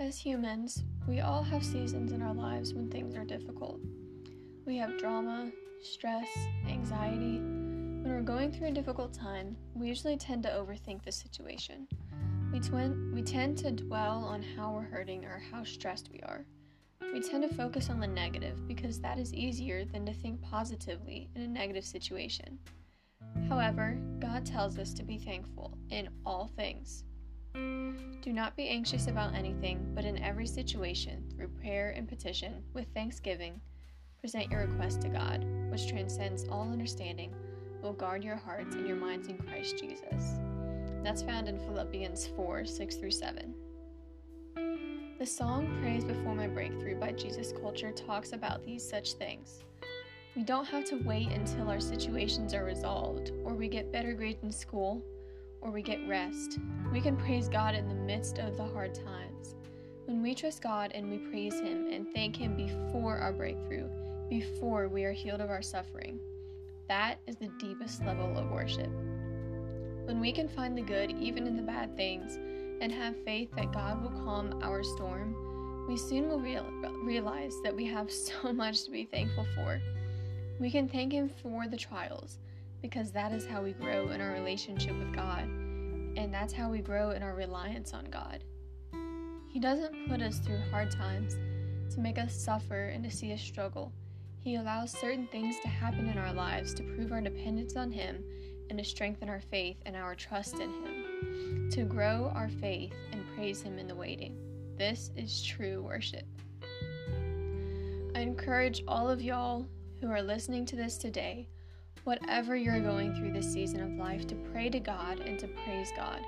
As humans, we all have seasons in our lives when things are difficult. We have drama, stress, anxiety. When we're going through a difficult time, we usually tend to overthink the situation. We, twin- we tend to dwell on how we're hurting or how stressed we are. We tend to focus on the negative because that is easier than to think positively in a negative situation. However, God tells us to be thankful in all things. Do not be anxious about anything, but in every situation, through prayer and petition, with thanksgiving, present your request to God, which transcends all understanding, will guard your hearts and your minds in Christ Jesus. That's found in Philippians 4 6 through 7. The song Praise Before My Breakthrough by Jesus Culture talks about these such things. We don't have to wait until our situations are resolved, or we get better grades in school, or we get rest. We can praise God in the midst of the hard times. When we trust God and we praise Him and thank Him before our breakthrough, before we are healed of our suffering, that is the deepest level of worship. When we can find the good even in the bad things and have faith that God will calm our storm, we soon will real- realize that we have so much to be thankful for. We can thank Him for the trials because that is how we grow in our relationship with God, and that's how we grow in our reliance on God. He doesn't put us through hard times to make us suffer and to see us struggle. He allows certain things to happen in our lives to prove our dependence on Him and to strengthen our faith and our trust in Him, to grow our faith and praise Him in the waiting. This is true worship. I encourage all of y'all who are listening to this today, whatever you're going through this season of life, to pray to God and to praise God.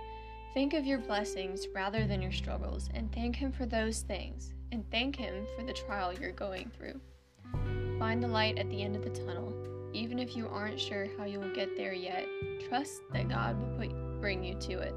Think of your blessings rather than your struggles, and thank Him for those things, and thank Him for the trial you're going through. Find the light at the end of the tunnel even if you aren't sure how you will get there yet, trust that God will put, bring you to it.